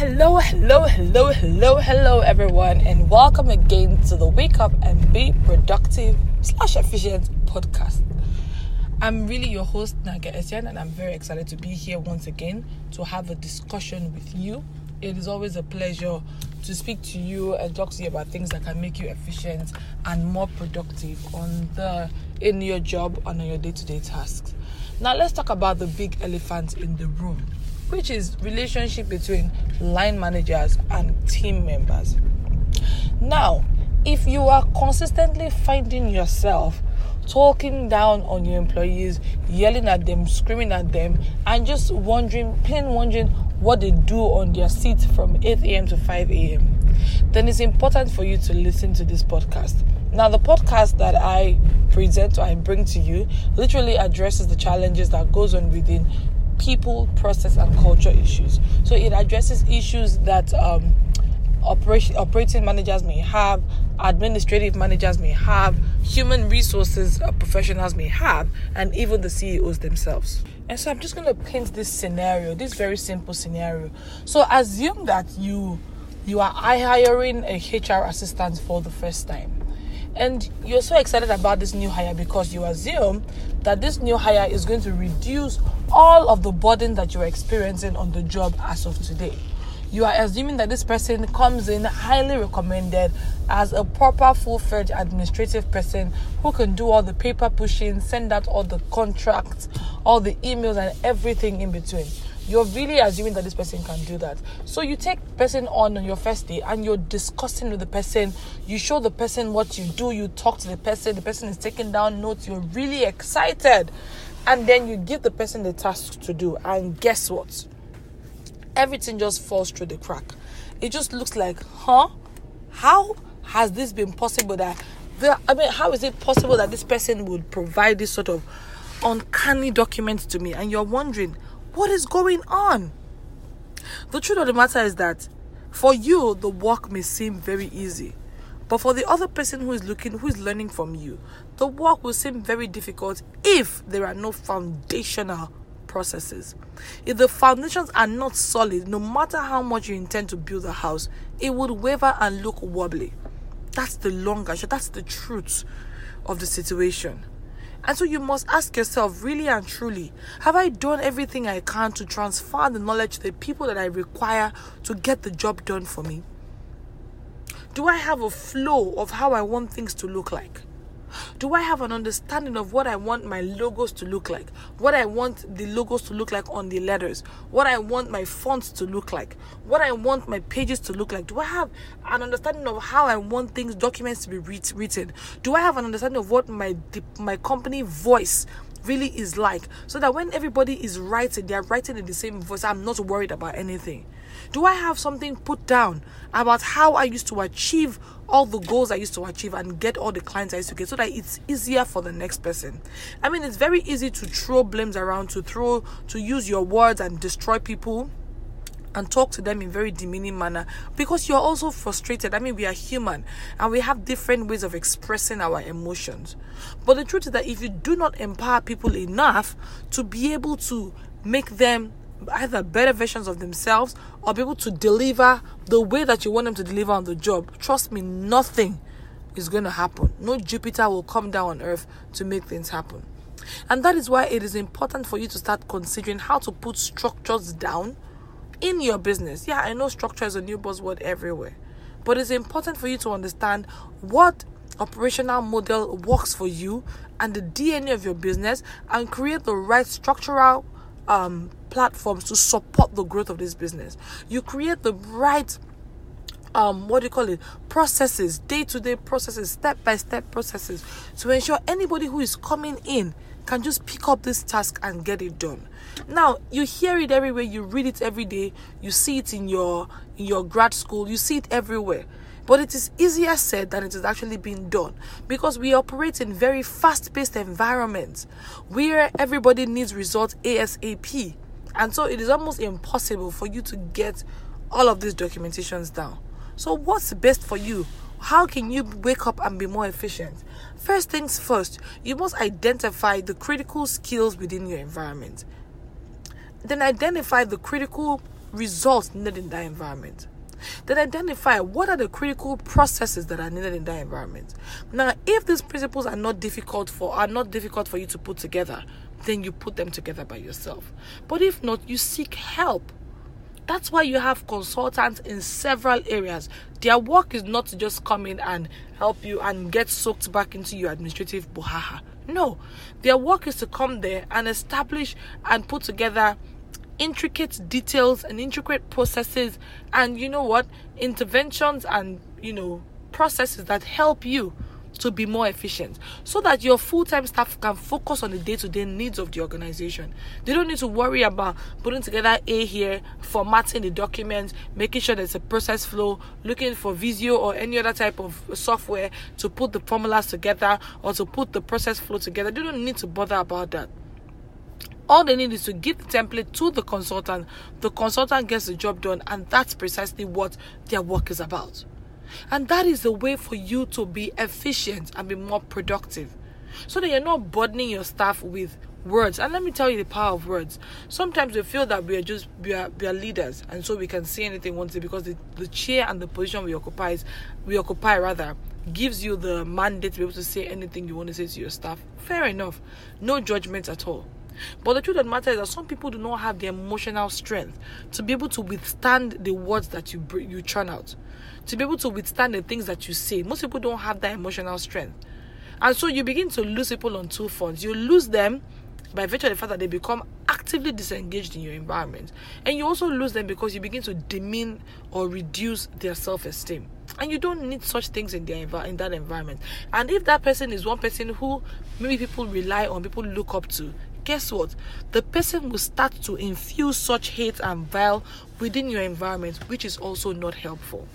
hello, hello, hello, hello, hello, everyone, and welcome again to the Wake Up and Be Productive slash Efficient podcast. I'm really your host, Naga Esian, and I'm very excited to be here once again to have a discussion with you. It is always a pleasure to speak to you and talk to you about things that can make you efficient and more productive on the in your job and on your day-to-day tasks. Now let's talk about the big elephant in the room which is relationship between line managers and team members. Now, if you are consistently finding yourself talking down on your employees, yelling at them, screaming at them, and just wondering, plain wondering what they do on their seats from 8 a.m. to 5 a.m., then it's important for you to listen to this podcast. Now, the podcast that I present or I bring to you literally addresses the challenges that goes on within people, process, and culture issues. So it addresses issues that um, operation, operating managers may have, administrative managers may have, human resources uh, professionals may have, and even the CEOs themselves. And so I'm just going to paint this scenario, this very simple scenario. So assume that you you are hiring a HR assistant for the first time and you're so excited about this new hire because you assume that this new hire is going to reduce all of the burden that you're experiencing on the job as of today. You are assuming that this person comes in highly recommended as a proper, full fledged administrative person who can do all the paper pushing, send out all the contracts, all the emails, and everything in between you're really assuming that this person can do that. So you take person on on your first day and you're discussing with the person. You show the person what you do. You talk to the person. The person is taking down notes. You're really excited, and then you give the person the task to do. And guess what? Everything just falls through the crack. It just looks like, huh? How has this been possible? That the, I mean, how is it possible that this person would provide this sort of uncanny documents to me? And you're wondering what is going on? The truth of the matter is that for you, the work may seem very easy. But for the other person who is looking, who is learning from you, the work will seem very difficult if there are no foundational processes. If the foundations are not solid, no matter how much you intend to build a house, it would waver and look wobbly. That's the long and that's the truth of the situation. And so you must ask yourself, really and truly, have I done everything I can to transfer the knowledge to the people that I require to get the job done for me? Do I have a flow of how I want things to look like? Do I have an understanding of what I want my logos to look like? What I want the logos to look like on the letters? What I want my fonts to look like? What I want my pages to look like? Do I have an understanding of how I want things, documents to be written? Do I have an understanding of what my my company voice really is like. So that when everybody is writing they're writing in the same voice i'm not worried about anything. Do i have something put down about how i used to achieve all the goals i used to achieve and get all the clients i used to get so that it's easier for the next person? I mean it's very easy to throw blames around to throw to use your words and destroy people and talk to them in very demeaning manner because you're also frustrated. I mean, we are human and we have different ways of expressing our emotions. But the truth is that if you do not empower people enough to be able to make them either better versions of themselves or be able to deliver the way that you want them to deliver on the job, trust me, nothing is going to happen. No Jupiter will come down on earth to make things happen. And that is why it is important for you to start considering how to put structures down in your business. Yeah, I know structure is a new buzzword everywhere, but it's important for you to understand what operational model works for you and the DNA of your business and create the right structural um, platforms to support the growth of this business. You create the right um what do you call it processes day-to-day processes step-by-step processes to ensure anybody who is coming in can just pick up this task and get it done. Now, you hear it everywhere, you read it every day, you see it in your in your grad school, you see it everywhere. But it is easier said than it is actually being done because we operate in very fast-paced environments where everybody needs results ASAP. And so it is almost impossible for you to get all of these documentations down. So what's best for you? How can you wake up and be more efficient? First things first, you must identify the critical skills within your environment. Then identify the critical results needed in that environment. Then identify what are the critical processes that are needed in that environment. Now, if these principles are not difficult for are not difficult for you to put together, then you put them together by yourself. But if not, you seek help. That's why you have consultants in several areas. Their work is not to just come in and help you and get soaked back into your administrative bohaha. No, their work is to come there and establish and put together intricate details and intricate processes and you know what interventions and you know processes that help you to be more efficient so that your full-time staff can focus on the day-to-day needs of the organization. They don't need to worry about putting together a here formatting the documents making sure there's a process flow looking for visio or any other type of software to put the formulas together or to put the process flow together. They don't need to bother about that. All they need is to give the template to the consultant. The consultant gets the job done and that's precisely what their work is about and that is the way for you to be efficient and be more productive. So that you're not burdening your staff with words. And let me tell you the power of words. Sometimes we feel that we are just we are, we are leaders and so we can say anything once because the, the chair and the position we occupy we occupy rather gives you the mandate to be able to say anything you want to say to your staff. Fair enough. No judgment at all. But the truth of the matter is that some people do not have the emotional strength to be able to withstand the words that you you churn out, to be able to withstand the things that you say. Most people don't have that emotional strength, and so you begin to lose people on two fronts. You lose them by virtue of the fact that they become actively disengaged in your environment, and you also lose them because you begin to demean or reduce their self-esteem. And you don't need such things in their in that environment. And if that person is one person who maybe people rely on people look up to guess what? The person will start to infuse such hate and vile within your environment, which is also not helpful.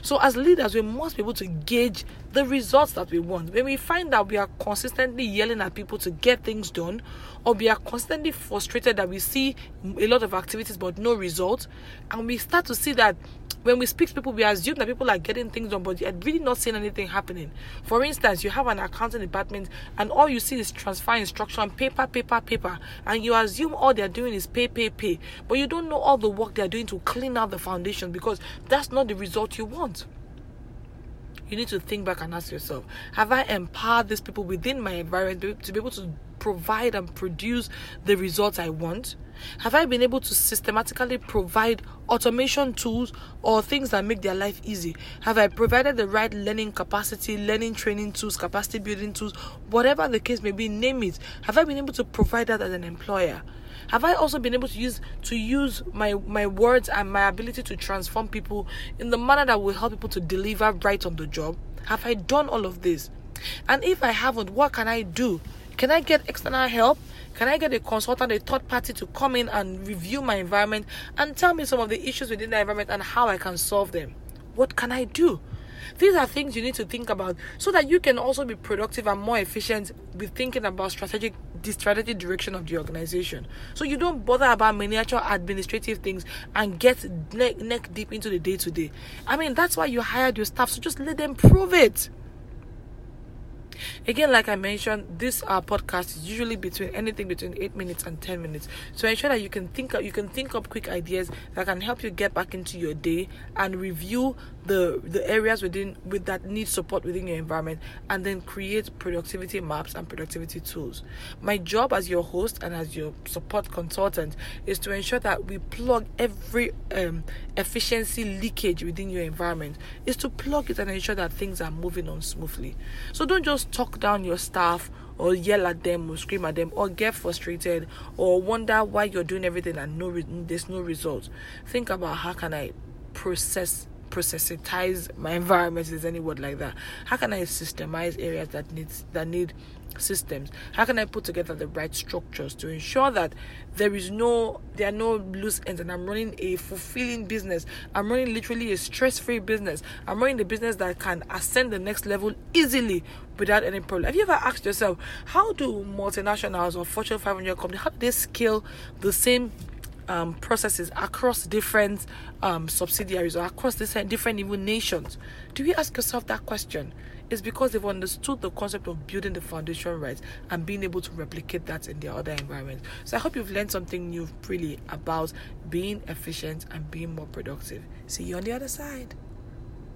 So, as leaders, we must be able to gauge the results that we want. When we find that we are consistently yelling at people to get things done, or we are constantly frustrated that we see a lot of activities but no results, and we start to see that when we speak to people, we assume that people are getting things done, but you're really not seeing anything happening. For instance, you have an accounting department, and all you see is transfer instruction, paper, paper, paper, and you assume all they're doing is pay, pay, pay, but you don't know all the work they're doing to clean out the foundation because that's not the result you want you need to think back and ask yourself have i empowered these people within my environment to be able to provide and produce the results I want? Have I been able to systematically provide automation tools or things that make their life easy? Have I provided the right learning capacity, learning training tools, capacity building tools, whatever the case may be, name it? Have I been able to provide that as an employer? Have I also been able to use to use my my words and my ability to transform people in the manner that will help people to deliver right on the job? Have I done all of this? And if I haven't, what can I do can I get external help? Can I get a consultant, a third party to come in and review my environment and tell me some of the issues within the environment and how I can solve them? What can I do? These are things you need to think about so that you can also be productive and more efficient with thinking about strategic the strategic direction of the organization. So you don't bother about miniature administrative things and get neck, neck deep into the day to day. I mean, that's why you hired your staff, so just let them prove it. Again, like I mentioned, this uh, podcast is usually between anything between eight minutes and ten minutes. So ensure that you can think you can think up quick ideas that can help you get back into your day and review the the areas within with that need support within your environment and then create productivity maps and productivity tools. My job as your host and as your support consultant is to ensure that we plug every um, efficiency leakage within your environment is to plug it and ensure that things are moving on smoothly. So don't just talk down your staff or yell at them or scream at them or get frustrated or wonder why you're doing everything and no re- there's no results. Think about how can I process processitize my environment is any word like that. How can i systemize areas that needs that need systems? How can i put together the right structures to ensure that there is no there are no loose ends? And i'm running a fulfilling business. I'm running literally a stress-free business. I'm running the business that can ascend the next level easily without any problem. Have you ever asked yourself how do multinationals or fortune 500 companies how do they scale the same um, processes across different um, subsidiaries or across different, different even nations? Do you ask yourself that question? It's because they've understood the concept of building the foundation right and being able to replicate that in their other environments. So I hope you've learned something new really about being efficient and being more productive. See you on the other side.